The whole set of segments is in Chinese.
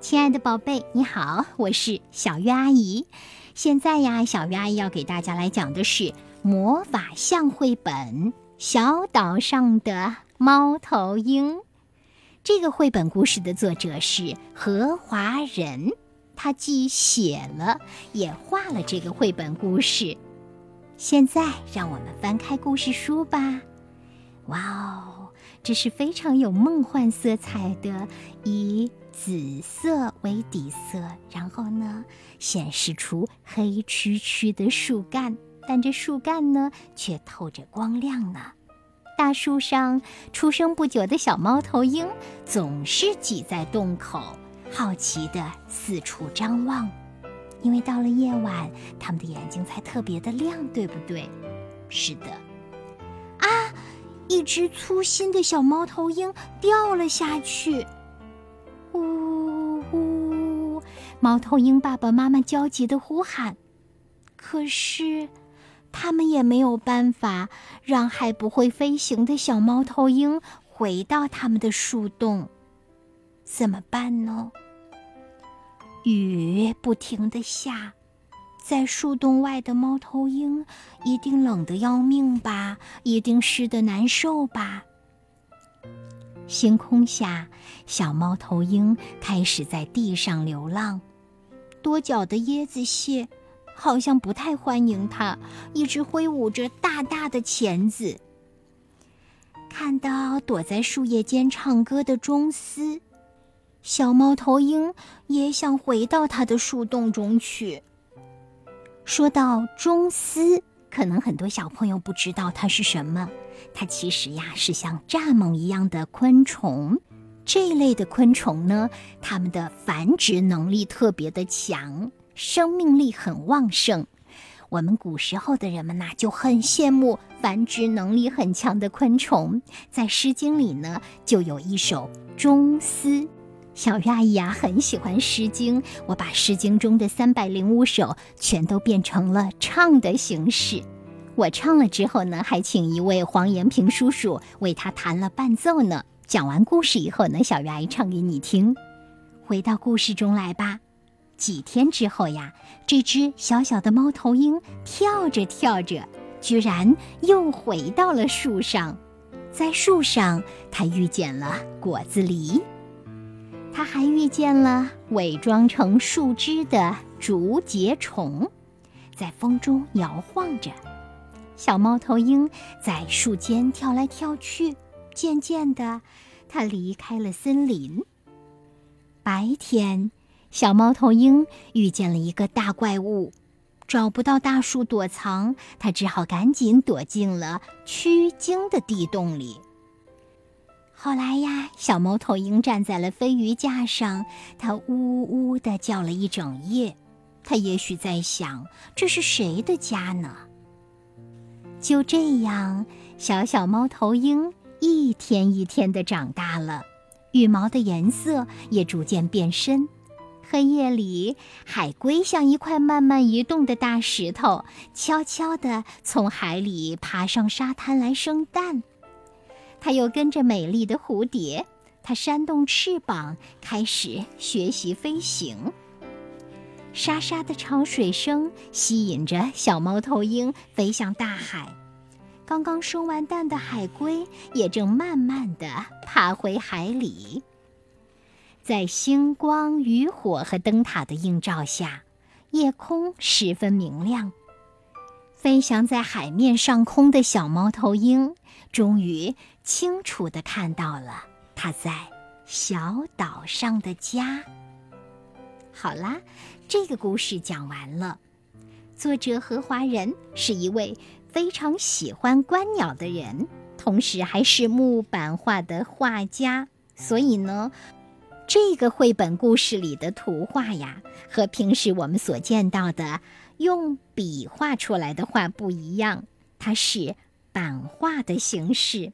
亲爱的宝贝，你好，我是小月阿姨。现在呀，小月阿姨要给大家来讲的是魔法象绘本《小岛上的猫头鹰》。这个绘本故事的作者是何华仁，他既写了也画了这个绘本故事。现在，让我们翻开故事书吧。哇哦，这是非常有梦幻色彩的，以紫色为底色，然后呢，显示出黑黢黢的树干，但这树干呢，却透着光亮呢。大树上出生不久的小猫头鹰总是挤在洞口，好奇地四处张望，因为到了夜晚，它们的眼睛才特别的亮，对不对？是的。一只粗心的小猫头鹰掉了下去。呜呜，猫头鹰爸爸妈妈焦急地呼喊，可是。他们也没有办法让还不会飞行的小猫头鹰回到他们的树洞，怎么办呢？雨不停的下，在树洞外的猫头鹰一定冷得要命吧，一定湿得难受吧。星空下，小猫头鹰开始在地上流浪，多脚的椰子蟹。好像不太欢迎它，一直挥舞着大大的钳子。看到躲在树叶间唱歌的钟斯，小猫头鹰也想回到它的树洞中去。说到中斯，可能很多小朋友不知道它是什么，它其实呀是像蚱蜢一样的昆虫。这一类的昆虫呢，它们的繁殖能力特别的强。生命力很旺盛，我们古时候的人们呐就很羡慕繁殖能力很强的昆虫。在《诗经》里呢，就有一首《中思》。小鱼阿姨啊很喜欢《诗经》，我把《诗经》中的三百零五首全都变成了唱的形式。我唱了之后呢，还请一位黄延平叔叔为他弹了伴奏呢。讲完故事以后呢，小鱼阿姨唱给你听。回到故事中来吧。几天之后呀，这只小小的猫头鹰跳着跳着，居然又回到了树上。在树上，它遇见了果子狸，它还遇见了伪装成树枝的竹节虫，在风中摇晃着。小猫头鹰在树间跳来跳去，渐渐的，它离开了森林。白天。小猫头鹰遇见了一个大怪物，找不到大树躲藏，它只好赶紧躲进了曲鲸的地洞里。后来呀，小猫头鹰站在了飞鱼架上，它呜呜地叫了一整夜。它也许在想：这是谁的家呢？就这样，小小猫头鹰一天一天地长大了，羽毛的颜色也逐渐变深。黑夜里，海龟像一块慢慢移动的大石头，悄悄地从海里爬上沙滩来生蛋。它又跟着美丽的蝴蝶，它扇动翅膀，开始学习飞行。沙沙的潮水声吸引着小猫头鹰飞向大海。刚刚生完蛋的海龟也正慢慢地爬回海里。在星光、渔火和灯塔的映照下，夜空十分明亮。飞翔在海面上空的小猫头鹰，终于清楚地看到了它在小岛上的家。好啦，这个故事讲完了。作者何华仁是一位非常喜欢观鸟的人，同时还是木板画的画家，所以呢。这个绘本故事里的图画呀，和平时我们所见到的用笔画出来的画不一样，它是版画的形式。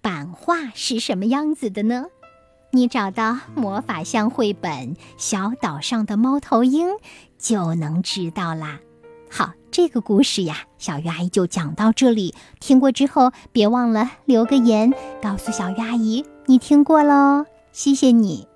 版画是什么样子的呢？你找到魔法象绘本《小岛上的猫头鹰》就能知道啦。好，这个故事呀，小鱼阿姨就讲到这里。听过之后，别忘了留个言，告诉小鱼阿姨你听过喽。谢谢你。